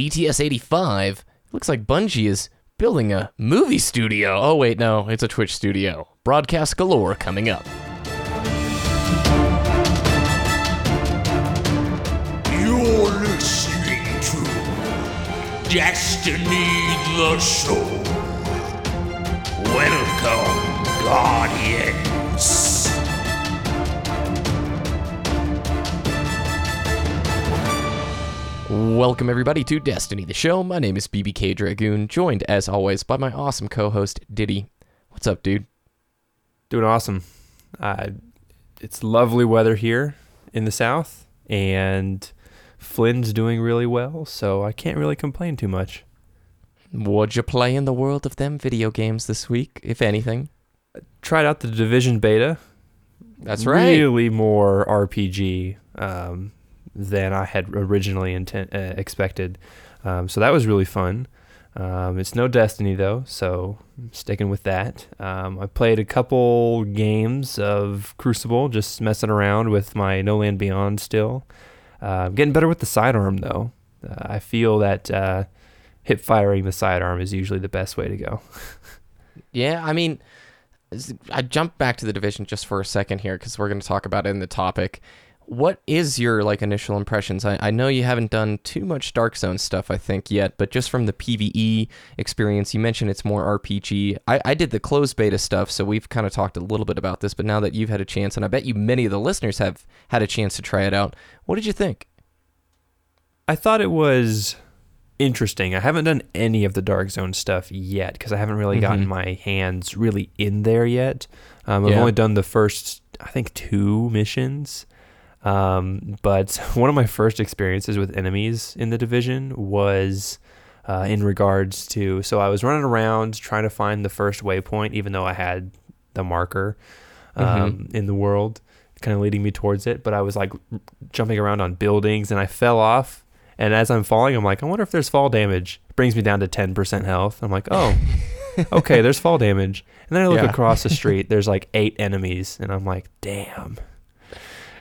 DTS 85. Looks like Bungie is building a movie studio. Oh, wait, no, it's a Twitch studio. Broadcast galore coming up. You're listening to Destiny the Show. Welcome, Guardians. Welcome, everybody, to Destiny the Show. My name is BBK Dragoon, joined as always by my awesome co host, Diddy. What's up, dude? Doing awesome. Uh, it's lovely weather here in the south, and Flynn's doing really well, so I can't really complain too much. What'd you play in the world of them video games this week, if anything? Tried out the Division beta. That's right. Really more RPG um, than I had originally intent, uh, expected. Um, so that was really fun. Um, it's no Destiny though, so I'm sticking with that. Um, I played a couple games of Crucible, just messing around with my No Land Beyond still. Uh, I'm getting better with the sidearm though. Uh, I feel that uh, hip firing the sidearm is usually the best way to go. Yeah, I mean, I jumped back to the division just for a second here because we're going to talk about it in the topic. What is your like initial impressions? I, I know you haven't done too much Dark Zone stuff, I think yet, but just from the PVE experience, you mentioned it's more RPG. I, I did the closed beta stuff, so we've kind of talked a little bit about this. But now that you've had a chance, and I bet you many of the listeners have had a chance to try it out, what did you think? I thought it was interesting. I haven't done any of the Dark Zone stuff yet because I haven't really gotten Mhm. my hands really in there yet. Um, I've Yeah. only done the first, I think, two missions. Um, but one of my first experiences with enemies in the division was uh, in regards to. So I was running around trying to find the first waypoint, even though I had the marker um, in the world, kind of leading me towards it. But I was like jumping around on buildings, and I fell off. And as I'm falling, I'm like, I wonder if there's fall damage. brings me down to 10% health. I'm like, oh, okay, there's fall damage. And then I look Yeah. across the street, there's like eight enemies, and I'm like, damn.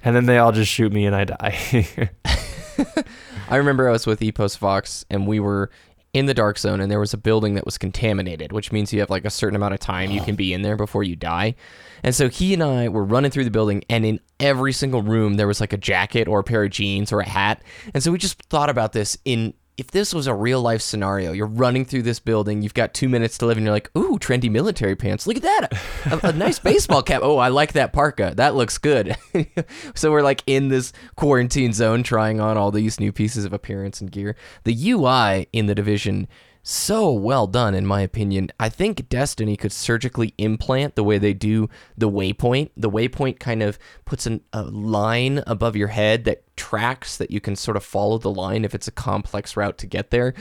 And then they all just shoot me and I die. I remember I was with Epos Fox and we were in the dark zone and there was a building that was contaminated, which means you have like a certain amount of time you can be in there before you die. And so he and I were running through the building and in every single room there was like a jacket or a pair of jeans or a hat. And so we just thought about this in if this was a real life scenario, you're running through this building, you've got two minutes to live, and you're like, ooh, trendy military pants. Look at that. A, a nice baseball cap. Oh, I like that parka. That looks good. so we're like in this quarantine zone trying on all these new pieces of appearance and gear. The UI in the division, so well done, in my opinion. I think Destiny could surgically implant the way they do the waypoint. The waypoint kind of puts an, a line above your head that tracks that you can sort of follow the line if it's a complex route to get there.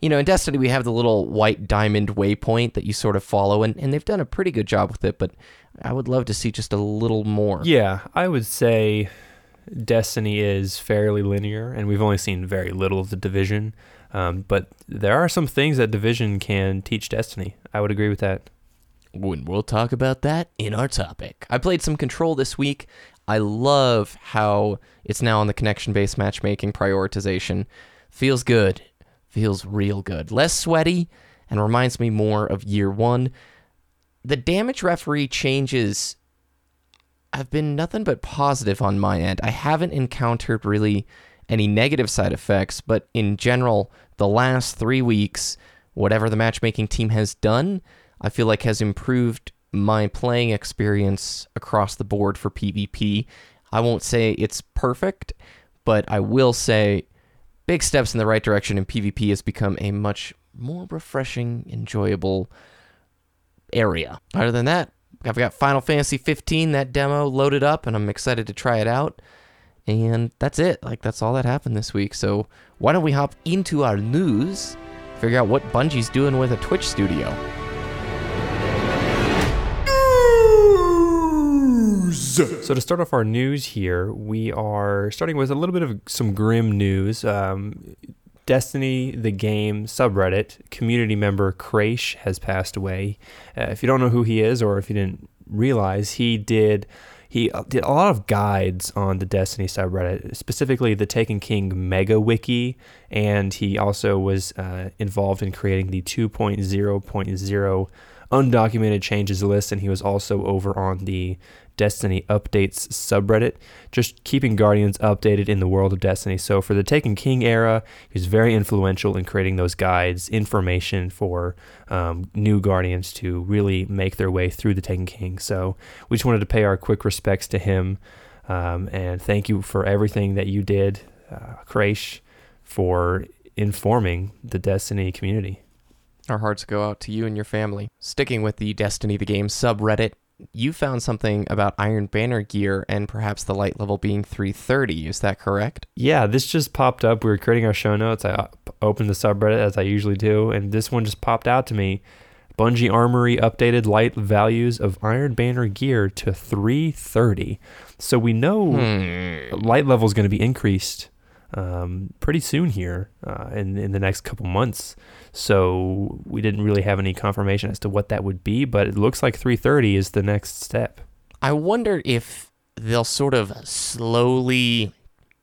You know, in Destiny, we have the little white diamond waypoint that you sort of follow, and, and they've done a pretty good job with it, but I would love to see just a little more. yeah, I would say Destiny is fairly linear, and we've only seen very little of the Division. Um, but there are some things that Division can teach Destiny. I would agree with that. when we'll talk about that in our topic. I played some Control this week. I love how it's now on the connection based matchmaking prioritization. Feels good. Feels real good. Less sweaty and reminds me more of year one. The damage referee changes have been nothing but positive on my end. I haven't encountered really any negative side effects, but in general, the last three weeks, whatever the matchmaking team has done, I feel like has improved my playing experience across the board for PvP. I won't say it's perfect, but I will say big steps in the right direction and PvP has become a much more refreshing, enjoyable area. Other than that, I've got Final Fantasy 15 that demo loaded up and I'm excited to try it out. And that's it. Like that's all that happened this week. So, why don't we hop into our news? Figure out what Bungie's doing with a Twitch studio. So to start off our news here, we are starting with a little bit of some grim news. Um, Destiny, the game subreddit community member Crash has passed away. Uh, if you don't know who he is, or if you didn't realize, he did. he uh, did a lot of guides on the Destiny subreddit, specifically the Taken King Mega Wiki, and he also was uh, involved in creating the 2.0.0 undocumented changes list, and he was also over on the Destiny updates subreddit, just keeping Guardians updated in the world of Destiny. So for the Taken King era, he was very influential in creating those guides, information for um, new Guardians to really make their way through the Taken King. So we just wanted to pay our quick respects to him, um, and thank you for everything that you did, uh, Krash, for informing the Destiny community. Our hearts go out to you and your family. Sticking with the Destiny the Game subreddit, you found something about Iron Banner gear and perhaps the light level being 330. Is that correct? Yeah, this just popped up. We were creating our show notes. I opened the subreddit as I usually do, and this one just popped out to me. Bungie Armory updated light values of Iron Banner gear to 330. So we know Hmm. light level is going to be increased um, pretty soon here uh, in in the next couple months. So we didn't really have any confirmation as to what that would be, but it looks like 330 is the next step. I wonder if they'll sort of slowly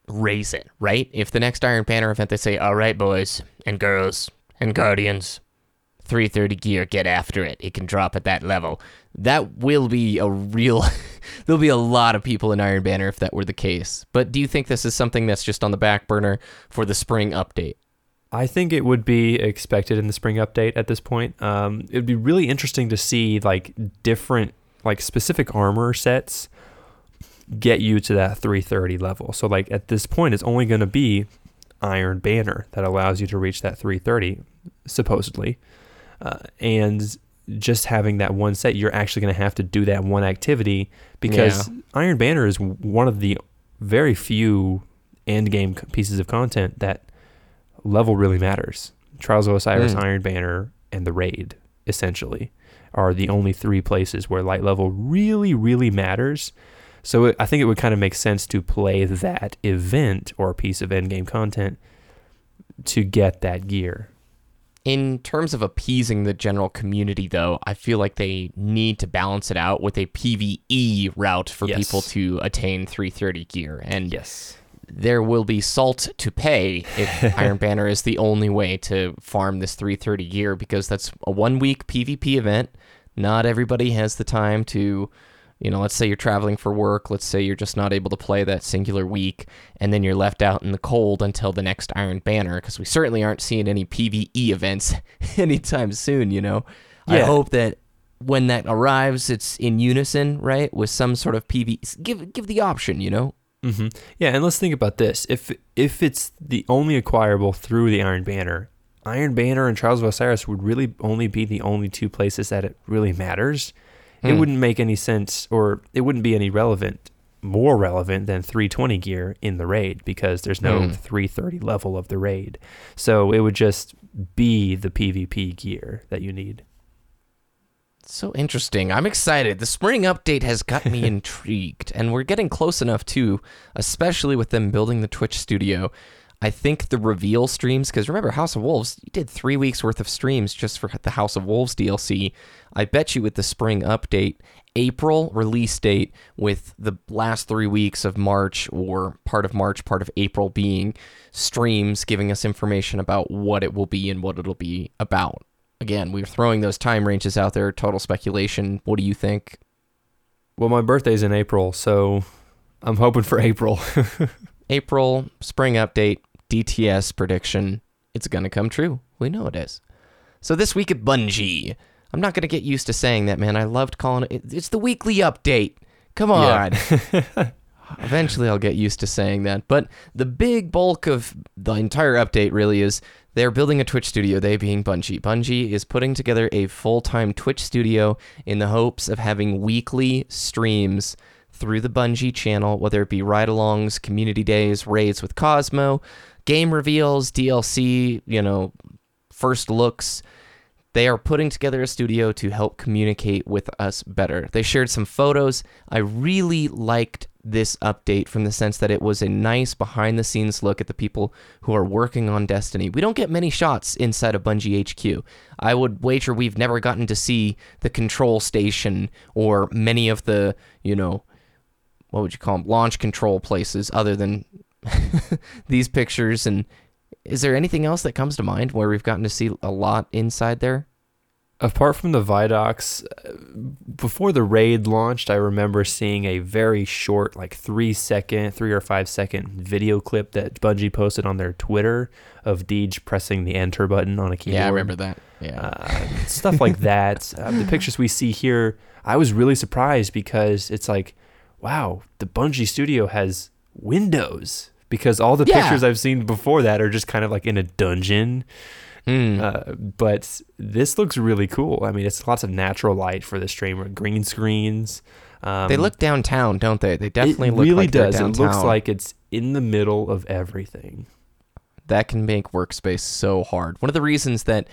raise it, right? If the next Iron Banner event they say, "All right, boys and girls and guardians, 330 gear, get after it. It can drop at that level." That will be a real there'll be a lot of people in Iron Banner if that were the case. But do you think this is something that's just on the back burner for the spring update? I think it would be expected in the spring update at this point. Um, it would be really interesting to see like different, like specific armor sets get you to that 330 level. So like at this point, it's only going to be Iron Banner that allows you to reach that 330, supposedly, uh, and just having that one set, you're actually going to have to do that one activity because Iron Banner is one of the very few end game pieces of content that level really matters. Trials of Osiris, Mm. Iron Banner, and the Raid essentially are the only three places where light level really, really matters. So it, I think it would kind of make sense to play that event or piece of end game content to get that gear. In terms of appeasing the general community, though, I feel like they need to balance it out with a PvE route for Yes. people to attain 330 gear. And Yes. there will be salt to pay if Iron Banner is the only way to farm this 330 gear because that's a one week PvP event. Not everybody has the time to, you know, let's say you're traveling for work, let's say you're just not able to play that singular week, and then you're left out in the cold until the next Iron Banner because we certainly aren't seeing any PvE events anytime soon, you know. I hope that when that arrives, it's in unison, right, with some sort of PvE. Give give the option, you know. hmm Yeah, and let's think about this. If if it's the only acquirable through the Iron Banner, Iron Banner and Trials of Osiris would really only be the only two places that it really matters. It Hmm. wouldn't make any sense, or it wouldn't be any relevant, more relevant than 320 gear in the raid because there's no Hmm. 330 level of the raid. So it would just be the PvP gear that you need. So interesting. I'm excited. The spring update has got me intrigued, and we're getting close enough too, especially with them building the Twitch studio. I think the reveal streams, because remember, House of Wolves, you did three weeks worth of streams just for the House of Wolves DLC. I bet you with the spring update, April release date, with the last three weeks of March or part of March, part of April being streams giving us information about what it will be and what it'll be about again, we're throwing those time ranges out there, total speculation. What do you think? Well, my birthday's in April, so I'm hoping for April. April, spring update, DTS prediction. It's going to come true. We know it is. So this week at Bungie, I'm not going to get used to saying that, man. I loved calling it. It's the weekly update. Come on. Eventually, I'll get used to saying that. But the big bulk of the entire update really is they're building a Twitch studio, they being Bungie. Bungie is putting together a full time Twitch studio in the hopes of having weekly streams through the Bungie channel, whether it be ride alongs, community days, raids with Cozmo, game reveals, DLC, you know, first looks. They are putting together a studio to help communicate with us better. They shared some photos. I really liked this update from the sense that it was a nice behind the scenes look at the people who are working on Destiny. We don't get many shots inside of Bungie HQ. I would wager we've never gotten to see the control station or many of the, you know, what would you call them launch control places other than these pictures and is there anything else that comes to mind where we've gotten to see a lot inside there Apart from the Vidocs, uh, before the raid launched, I remember seeing a very short, like three second, three or five second video clip that Bungie posted on their Twitter of Deej pressing the enter button on a keyboard. yeah i remember that yeah uh, stuff like that. Uh, the pictures we see here, I was really surprised because it's like, wow, the Bungie studio has windows because all the Yeah. pictures I've seen before that are just kind of like in a dungeon. Hmm. Uh, but this looks really cool. I mean, it's lots of natural light for the streamer, green screens. Um, they look downtown don't they they definitely it look really like does. It looks like it's in the middle of everything. that can make workspace so hard. One of the reasons that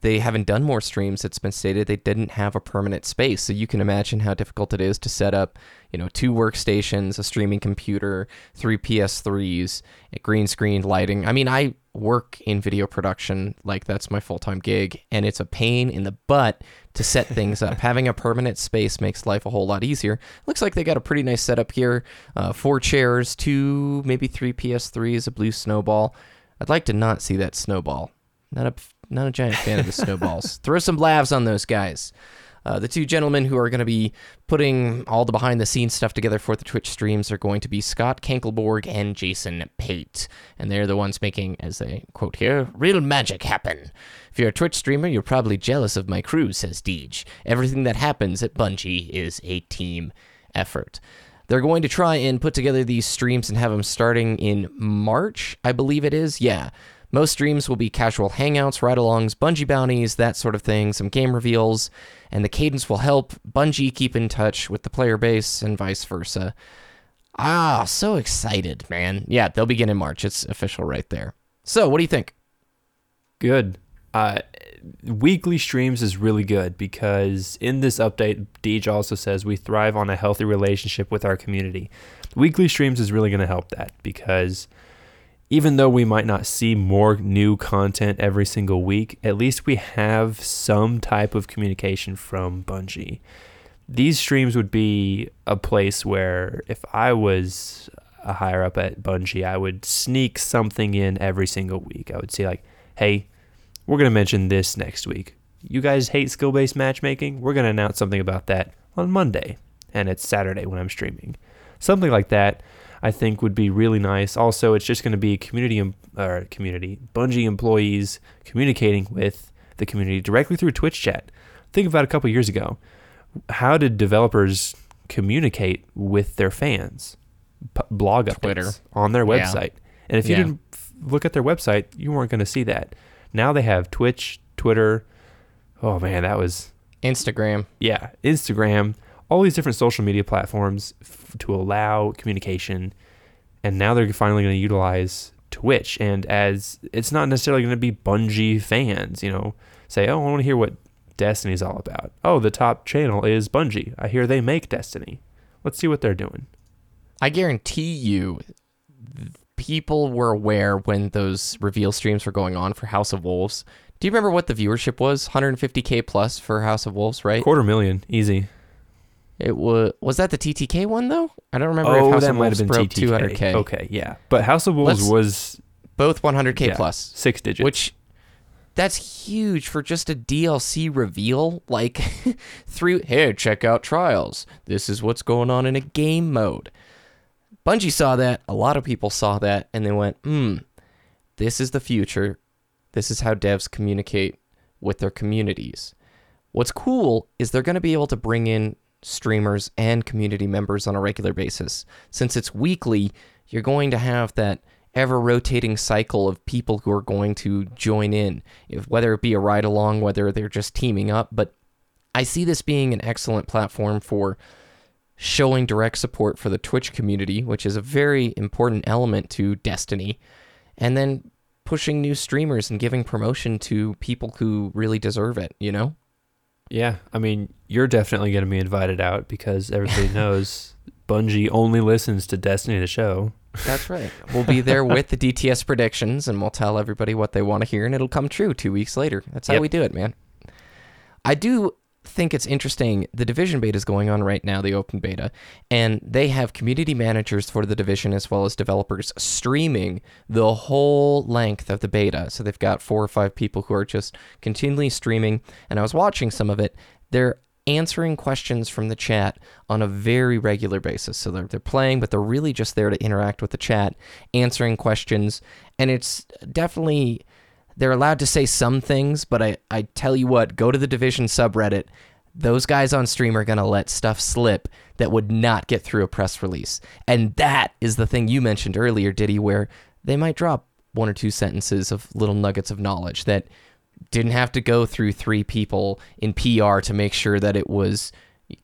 they haven't done more streams, it's been stated they didn't have a permanent space. So you can imagine how difficult it is to set up, you know, two workstations, a streaming computer, three PS3s, a green screen lighting. I mean, I work in video production, like that's my full time gig, and it's a pain in the butt to set things up. Having a permanent space makes life a whole lot easier. Looks like they got a pretty nice setup here uh, four chairs, two, maybe three PS3s, a blue snowball. I'd like to not see that snowball. Not a not a giant fan of the snowballs. Throw some lavs on those guys. Uh, the two gentlemen who are going to be putting all the behind the scenes stuff together for the Twitch streams are going to be Scott Kankelborg and Jason Pate. And they're the ones making, as they quote here, real magic happen. If you're a Twitch streamer, you're probably jealous of my crew, says Deej. Everything that happens at Bungie is a team effort. They're going to try and put together these streams and have them starting in March, I believe it is. Yeah. Most streams will be casual hangouts, ride alongs, Bungie bounties, that sort of thing, some game reveals, and the cadence will help Bungie keep in touch with the player base and vice versa. Ah, so excited, man. Yeah, they'll begin in March. It's official right there. So, what do you think? Good. Uh, weekly streams is really good because in this update, Deej also says we thrive on a healthy relationship with our community. Weekly streams is really going to help that because even though we might not see more new content every single week, at least we have some type of communication from Bungie. These streams would be a place where if I was a higher up at Bungie, I would sneak something in every single week. I would say like, "Hey, we're going to mention this next week. You guys hate skill based matchmaking? We're going to announce something about that on Monday, and it's Saturday when I'm streaming. Something like that, I think, would be really nice. Also, it's just going to be community, em- or community, Bungie employees communicating with the community directly through Twitch chat. Think about a couple years ago. How did developers communicate with their fans? P- blog updates Twitter. on their Yeah. website. And if you Yeah. didn't f- look at their website, you weren't going to see that. Now they have Twitch, Twitter. Oh man, that was Instagram. yeah, Instagram, all these different social media platforms f- to allow communication. And now they're finally going to utilize Twitch. And as it's not necessarily going to be Bungie fans, you know, say, oh, I want to hear what Destiny's all about. Oh, the top channel is Bungie. I hear they make Destiny. Let's see what they're doing. I guarantee you, people were aware when those reveal streams were going on for House of Wolves. Do you remember what the viewership was? 150k plus for House of Wolves, right? Quarter million, easy. It was was that the TTK one though? I don't remember if Oh, House that of might Wolves have been broke TTK. 200k. Okay, yeah. But House of Wolves Let's- was Both 100k yeah, plus, six digits. which that's huge for just a DLC reveal. Like through here, check out Trials. This is what's going on in a game mode. Bungie saw that. A lot of people saw that, and they went, "Hmm, this is the future. This is how devs communicate with their communities." What's cool is they're going to be able to bring in streamers and community members on a regular basis. Since it's weekly, you're going to have that ever rotating cycle of people who are going to join in, if, whether it be a ride along, whether they're just teaming up. But I see this being an excellent platform for showing direct support for the Twitch community, which is a very important element to Destiny, and then pushing new streamers and giving promotion to people who really deserve it, you know? Yeah, I mean, you're definitely going to be invited out because everybody knows Bungie only listens to Destiny the show. That's right. We'll be there with the DTS predictions and we'll tell everybody what they want to hear and it'll come true two weeks later. That's how Yep. we do it, man. I do think it's interesting. The division beta is going on right now, the open beta, and they have community managers for the division as well as developers streaming the whole length of the beta. So they've got four or five people who are just continually streaming. And I was watching some of it. They're answering questions from the chat on a very regular basis. So they're, they're playing, but they're really just there to interact with the chat, answering questions. And it's definitely they're allowed to say some things, but I, I tell you what, go to the Division subreddit. Those guys on stream are going to let stuff slip that would not get through a press release. And that is the thing you mentioned earlier, Diddy, where they might drop one or two sentences of little nuggets of knowledge that didn't have to go through three people in PR to make sure that it was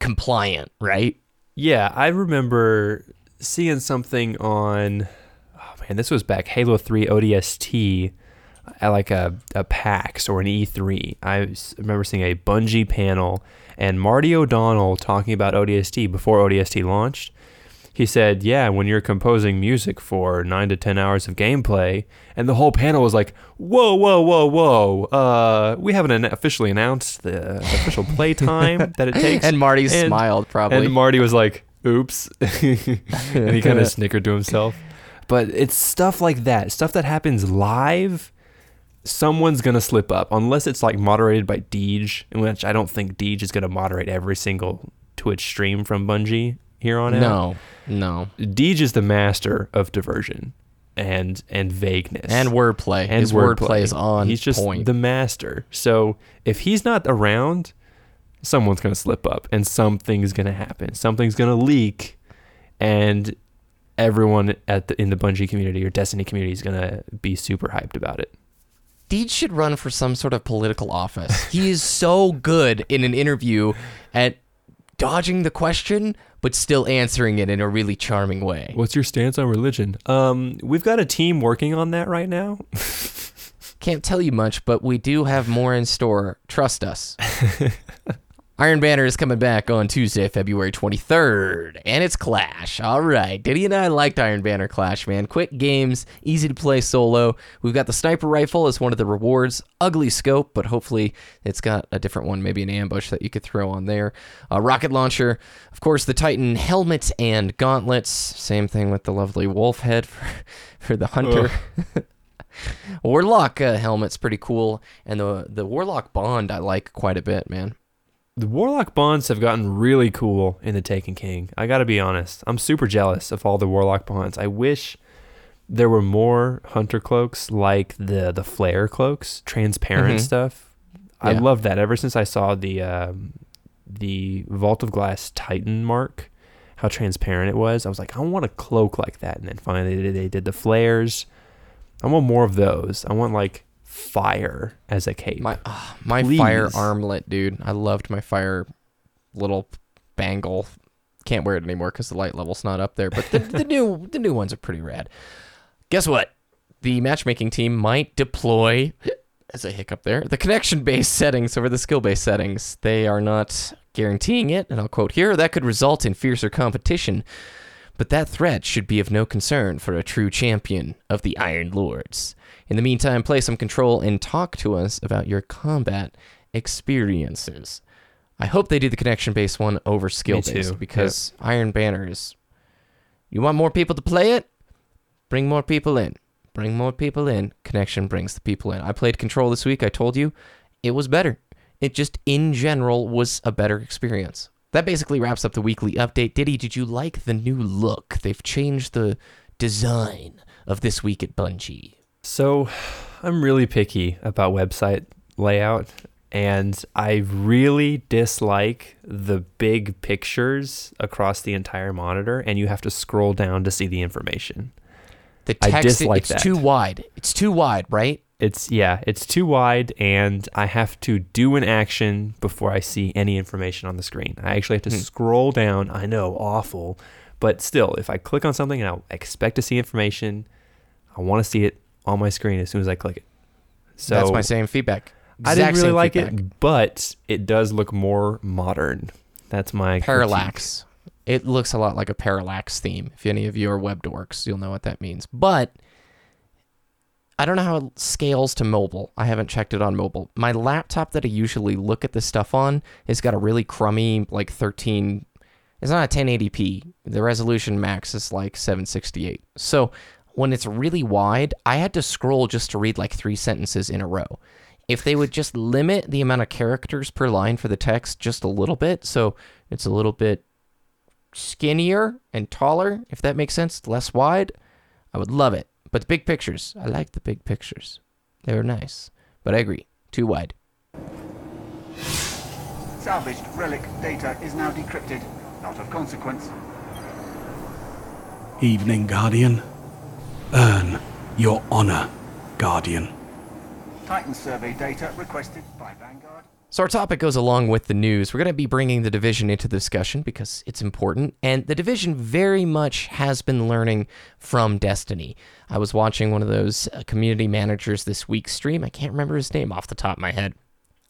compliant, right? Yeah, I remember seeing something on. Oh man, this was back Halo Three ODST at like a, a PAX or an E3. I remember seeing a Bungie panel and Marty O'Donnell talking about ODST before ODST launched. He said, "Yeah, when you're composing music for nine to ten hours of gameplay," and the whole panel was like, "Whoa, whoa, whoa, whoa! Uh, we haven't an- officially announced the official play time that it takes." And Marty And- smiled probably. and Marty was like, "Oops," and he kind of snickered to himself. But it's stuff like that, stuff that happens live. Someone's gonna slip up unless it's like moderated by Deej, in which I don't think Deej is gonna moderate every single Twitch stream from Bungie here on out. no, no. Deej is the master of diversion and and vagueness And wordplay. and His wordplay is on He's just point. the master. So if he's not around, someone's gonna slip up and something's gonna happen. Something's gonna leak, and everyone at the in the Bungie community or Destiny community is gonna be super hyped about it. Deej should run for some sort of political office. he is so good in an interview at dodging the question, but still answering it in a really charming way. What's your stance on religion? Um, we've got a team working on that right now. Can't tell you much, but we do have more in store. Trust us. Iron Banner is coming back on Tuesday, February 23rd, and it's Clash. All right. Diddy and I liked Iron Banner Clash, man. Quick games, easy to play solo. We've got the sniper rifle as one of the rewards. Ugly scope, but hopefully it's got a different one, maybe an ambush that you could throw on there. A rocket launcher. Of course, the Titan helmet and gauntlets. Same thing with the lovely wolf head for, for the hunter. Warlock uh, helmet's pretty cool, and the the Warlock Bond I like quite a bit, man. The Warlock bonds have gotten really cool in the Taken King. I gotta be honest. I'm super jealous of all the Warlock bonds. I wish there were more hunter cloaks like the the flare cloaks, transparent Mhm. stuff. I love that. Ever since I saw the um, the Vault of Glass Titan mark, how transparent it was, I was like, I want a cloak like that. And then finally they did the flares. I want more of those. I want like fire as a cape. My ah, my Please. fire armlet, dude. I loved my fire little bangle. Can't wear it anymore because the light level's not up there. But the, the new the new ones are pretty rad. Guess what? The matchmaking team might deploy. As a hiccup there, the connection-based settings over the skill-based settings. They are not guaranteeing it, and I'll quote here: "That could result in fiercer competition." But that threat should be of no concern for a true champion of the Iron Lords. In the meantime, play some control and talk to us about your combat experiences. I hope they do the connection based one over skill based because Iron Banner is. You want more people to play it? Bring more people in. Bring more people in. Connection brings the people in. I played Control this week. I told you it was better. It just, in general, was a better experience. That basically wraps up the weekly update. Diddy, did you like the new look? They've changed the design of this week at Bungie. So, I'm really picky about website layout, and I really dislike the big pictures across the entire monitor, and you have to scroll down to see the information. The I text, dislike it's that. too wide. It's too wide, right? It's yeah, it's too wide, and I have to do an action before I see any information on the screen. I actually have to Hmm. scroll down. I know, awful, but still, if I click on something and I expect to see information, I want to see it on my screen as soon as I click it. So That's my same feedback. I didn't really like feedback. it, but it does look more modern. That's my critique. Parallax. It looks a lot like a parallax theme. If any of you are web dorks, you'll know what that means. But I don't know how it scales to mobile. I haven't checked it on mobile. My laptop that I usually look at this stuff on has got a really crummy like 13 it's not a 1080p. The resolution max is like 768. So when it's really wide, I had to scroll just to read like three sentences in a row. If they would just limit the amount of characters per line for the text just a little bit, so it's a little bit skinnier and taller, if that makes sense, less wide, I would love it. But the big pictures, I like the big pictures. They were nice. But I agree, too wide. Salvaged relic data is now decrypted. Not of consequence. Evening, Guardian. Earn your honor, Guardian. Titan survey data requested by Vanguard. So, our topic goes along with the news. We're going to be bringing the division into the discussion because it's important. And the division very much has been learning from Destiny. I was watching one of those uh, community managers this week stream. I can't remember his name off the top of my head.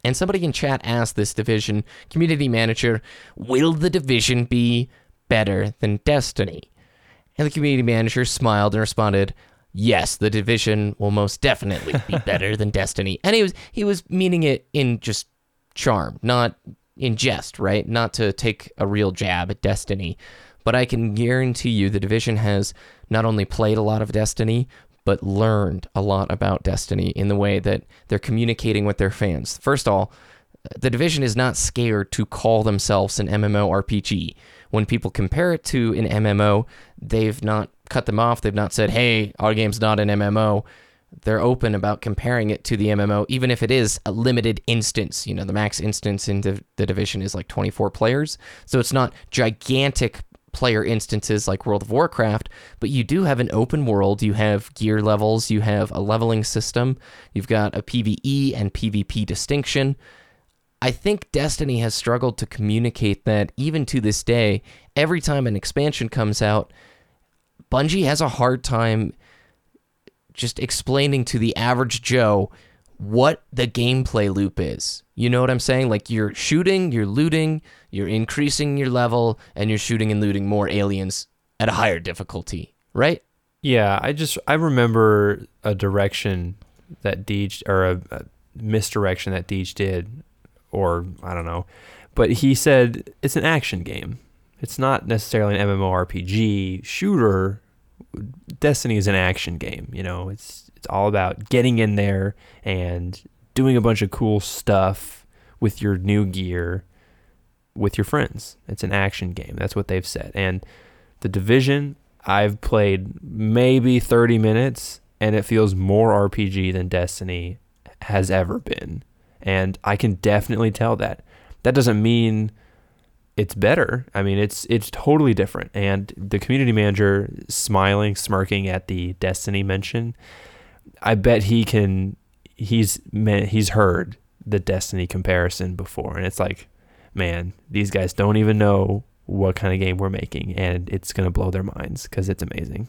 And somebody in chat asked this division community manager, Will the division be better than Destiny? And the community manager smiled and responded, Yes, the division will most definitely be better than Destiny. And he was he was meaning it in just charm, not in jest, right? Not to take a real jab at Destiny. But I can guarantee you the division has not only played a lot of Destiny, but learned a lot about Destiny in the way that they're communicating with their fans. First of all, the division is not scared to call themselves an MMORPG. When people compare it to an MMO, they've not cut them off. They've not said, hey, our game's not an MMO. They're open about comparing it to the MMO, even if it is a limited instance. You know, the max instance in the, the division is like 24 players. So it's not gigantic player instances like World of Warcraft, but you do have an open world. You have gear levels, you have a leveling system, you've got a PvE and PvP distinction. I think Destiny has struggled to communicate that even to this day. Every time an expansion comes out, Bungie has a hard time just explaining to the average Joe what the gameplay loop is. You know what I'm saying? Like you're shooting, you're looting, you're increasing your level, and you're shooting and looting more aliens at a higher difficulty, right? Yeah, I just I remember a direction that Deej or a, a misdirection that Deej did, or I don't know, but he said it's an action game. It's not necessarily an MMORPG shooter. Destiny is an action game. You know, it's it's all about getting in there and doing a bunch of cool stuff with your new gear with your friends. It's an action game. That's what they've said. And the division, I've played maybe 30 minutes and it feels more RPG than Destiny has ever been. And I can definitely tell that. That doesn't mean it's better. I mean, it's it's totally different. And the community manager smiling, smirking at the Destiny mention, I bet he can. He's he's heard the Destiny comparison before, and it's like, man, these guys don't even know what kind of game we're making, and it's gonna blow their minds because it's amazing.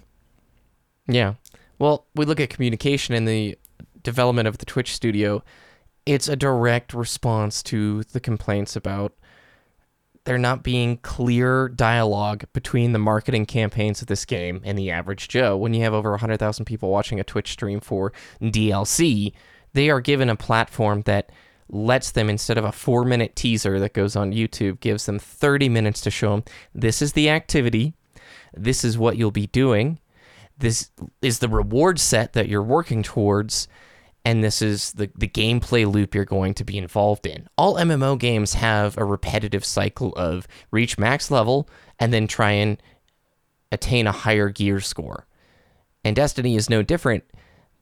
Yeah. Well, we look at communication in the development of the Twitch studio. It's a direct response to the complaints about there not being clear dialogue between the marketing campaigns of this game and the average Joe. When you have over 100,000 people watching a Twitch stream for DLC, they are given a platform that lets them, instead of a four minute teaser that goes on YouTube, gives them 30 minutes to show them this is the activity, this is what you'll be doing, this is the reward set that you're working towards and this is the, the gameplay loop you're going to be involved in. All MMO games have a repetitive cycle of reach max level and then try and attain a higher gear score. And Destiny is no different,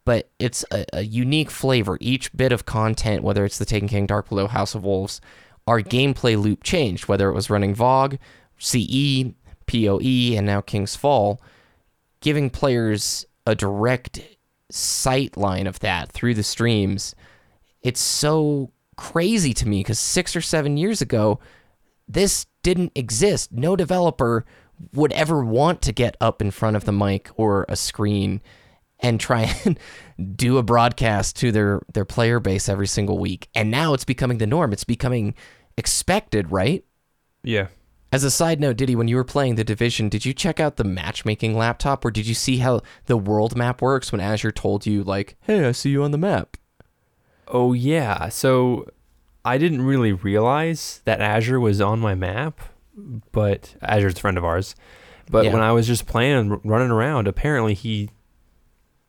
but it's a, a unique flavor. Each bit of content, whether it's the Taken King, Dark Below, House of Wolves, our gameplay loop changed, whether it was running VOG, CE, PoE, and now King's Fall, giving players a direct sight line of that through the streams, it's so crazy to me because six or seven years ago, this didn't exist. No developer would ever want to get up in front of the mic or a screen and try and do a broadcast to their their player base every single week. And now it's becoming the norm. It's becoming expected, right? Yeah. As a side note, Diddy, when you were playing the division, did you check out the matchmaking laptop, or did you see how the world map works when Azure told you like, "Hey, I see you on the map"? Oh yeah. So I didn't really realize that Azure was on my map, but Azure's a friend of ours. But Yeah. when I was just playing running around, apparently he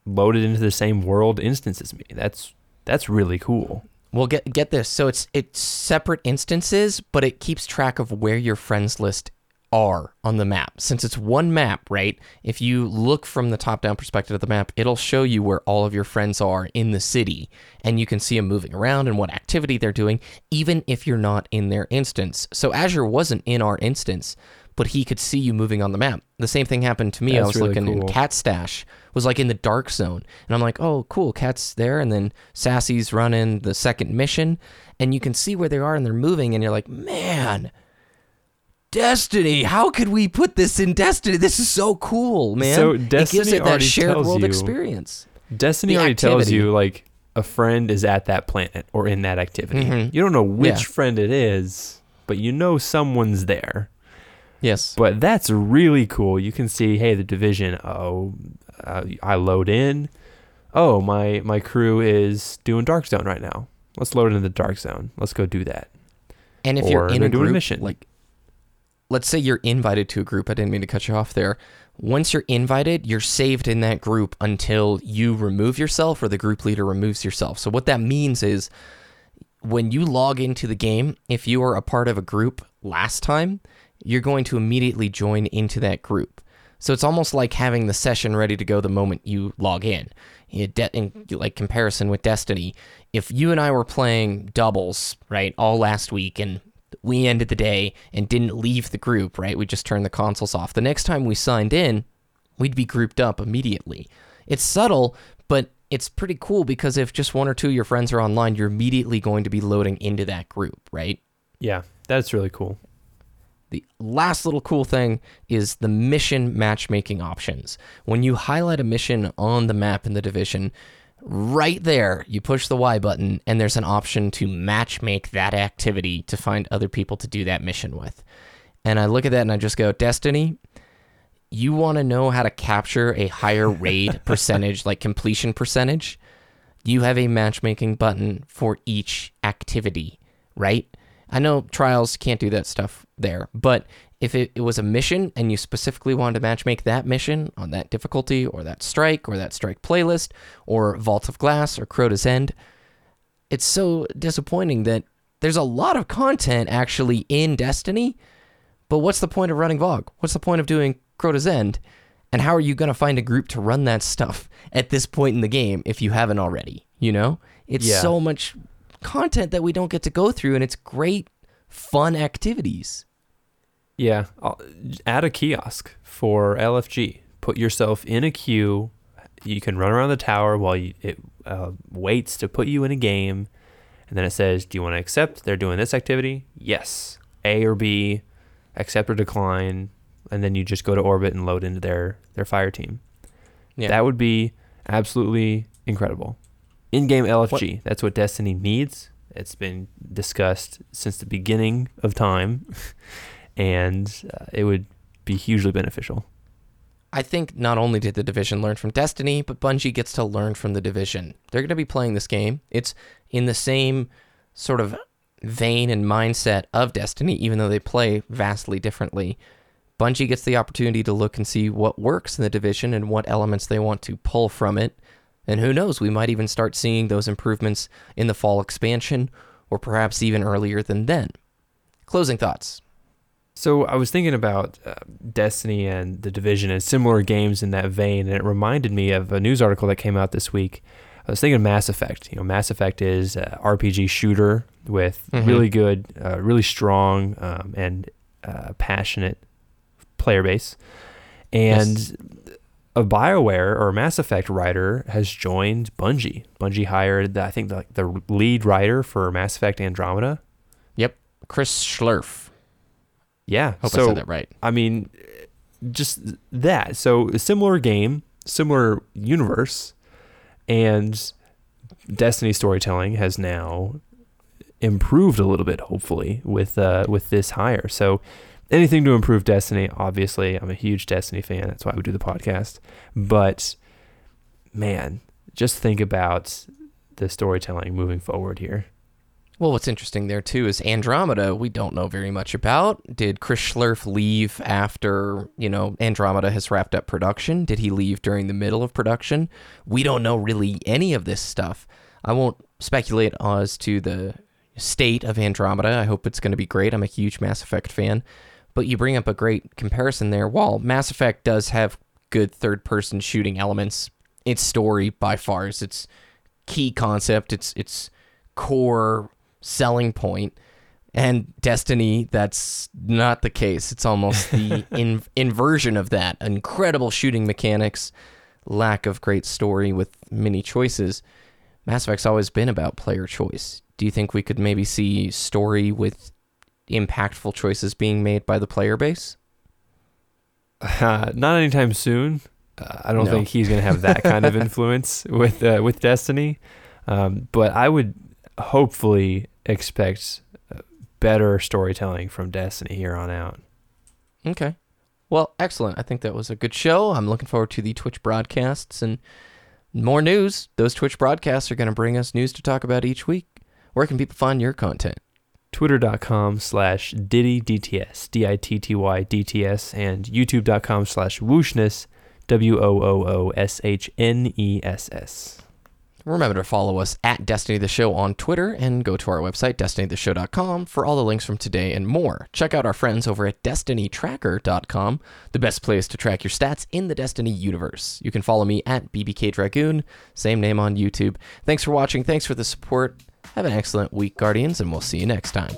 loaded into the same world instance as me. That's that's really cool. Well, get get this. So it's it's separate instances, but it keeps track of where your friends list are on the map. Since it's one map, right? If you look from the top-down perspective of the map, it'll show you where all of your friends are in the city, and you can see them moving around and what activity they're doing, even if you're not in their instance. So Azure wasn't in our instance, but he could see you moving on the map. The same thing happened to me. I was really looking in. Cat Stash was like in the dark zone, and I'm like, oh, cool, Cat's there, and then Sassy's running the second mission, and you can see where they are and they're moving, and you're like, man, Destiny, how could we put this in Destiny? This is so cool, man. So it gives Destiny it that shared tells world you- experience. Destiny The already tells you like a friend is at that planet or in that activity. Mhm. You don't know which Yeah. friend it is, but you know someone's there. Yes. But that's really cool. You can see, hey, the division. Oh, uh, I load in. Oh, my my crew is doing Dark Zone right now. Let's load into the Dark Zone. Let's go do that. And if Or you're in a doing a group, mission. like, let's say you're invited to a group. I didn't mean to cut you off there. Once you're invited, you're saved in that group until you remove yourself or the group leader removes yourself. So what that means is when you log into the game, if you were a part of a group last time, you're going to immediately join into that group. So it's almost like having the session ready to go the moment you log in. In, like comparison with Destiny, if you and I were playing doubles, right, all last week and we ended the day and didn't leave the group, right? We just turned the consoles off. The next time we signed in, we'd be grouped up immediately. It's subtle, but it's pretty cool because if just one or two of your friends are online, you're immediately going to be loading into that group, right? Yeah, that's really cool. The last little cool thing is the mission matchmaking options. When you highlight a mission on the map in the division, right there, you push the Y button and there's an option to matchmake that activity to find other people to do that mission with. And I look at that and I just go, Destiny, you want to know how to capture a higher raid percentage, like completion percentage? You have a matchmaking button for each activity, right? I know trials can't do that stuff there, but if it, it was a mission and you specifically wanted to matchmake that mission on that difficulty or that strike or that strike playlist or Vault of Glass or Crota's End, it's so disappointing that there's a lot of content actually in Destiny, but what's the point of running VOG? What's the point of doing Crota's End? And how are you going to find a group to run that stuff at this point in the game if you haven't already? You know? It's Yeah. so much content that we don't get to go through, and it's great, fun activities. Yeah, I'll, add a kiosk for LFG. Put yourself in a queue. You can run around the tower while you, it uh, waits to put you in a game, and then it says, "Do you want to accept? They're doing this activity. Yes, A or B, accept or decline." And then you just go to orbit and load into their their fire team. Yeah. That would be absolutely incredible. In-game LFG. That's what Destiny needs. It's been discussed since the beginning of time, and uh, it would be hugely beneficial. I think not only did the division learn from Destiny, but Bungie gets to learn from the division. They're going to be playing this game. It's in the same sort of vein and mindset of Destiny, even though they play vastly differently. Bungie gets the opportunity to look and see what works in the division and what elements they want to pull from it. And who knows, we might even start seeing those improvements in the fall expansion, or perhaps even earlier than then. Closing thoughts. So I was thinking about uh, Destiny and the Division and similar games in that vein, and it reminded me of a news article that came out this week. I was thinking of Mass Effect. You know, Mass Effect is a RPG shooter with Mhm. really good, uh, really strong, um, and uh, passionate player base. And Yes. A BioWare or Mass Effect writer has joined Bungie. Bungie hired, the, I think, the, the lead writer for Mass Effect Andromeda. Yep, Chris Schlerf. Yeah, Hope so I said that right. I mean, just that. So a similar game, similar universe, and Destiny storytelling has now improved a little bit, hopefully, with uh, with this hire. So anything to improve Destiny. Obviously, I'm a huge Destiny fan. That's why we do the podcast. But man, just think about the storytelling moving forward here. Well, what's interesting there too is Andromeda. We don't know very much about. Did Chris Schlerf leave after you know Andromeda has wrapped up production? Did he leave during the middle of production? We don't know really any of this stuff. I won't speculate as to the state of Andromeda. I hope it's going to be great. I'm a huge Mass Effect fan, but you bring up a great comparison there. While Mass Effect does have good third-person shooting elements, its story by far is its key concept. It's its core selling point. point and destiny that's not the case it's almost the in, inversion of that incredible shooting mechanics lack of great story with many choices mass effect's always been about player choice do you think we could maybe see story with impactful choices being made by the player base Uh, not anytime soon. Uh, I don't No. think he's going to have that kind of influence with uh, with Destiny. Um, but I would hopefully expect uh, better storytelling from Destiny here on out. Okay. Well, excellent. I think that was a good show. I'm looking forward to the Twitch broadcasts and more news. Those Twitch broadcasts are going to bring us news to talk about each week. Where can people find your content? Twitter.com slash Ditty DTS, D I T T Y and YouTube.com slash Woooshness, W O O O S H N E S S. Remember to follow us at Destiny the Show on Twitter and go to our website, destinytheshow.com, for all the links from today and more. Check out our friends over at destinytracker.com, the best place to track your stats in the Destiny universe. You can follow me at BBK Dragoon, same name on YouTube. Thanks for watching. Thanks for the support. Have an excellent week, Guardians, and we'll see you next time.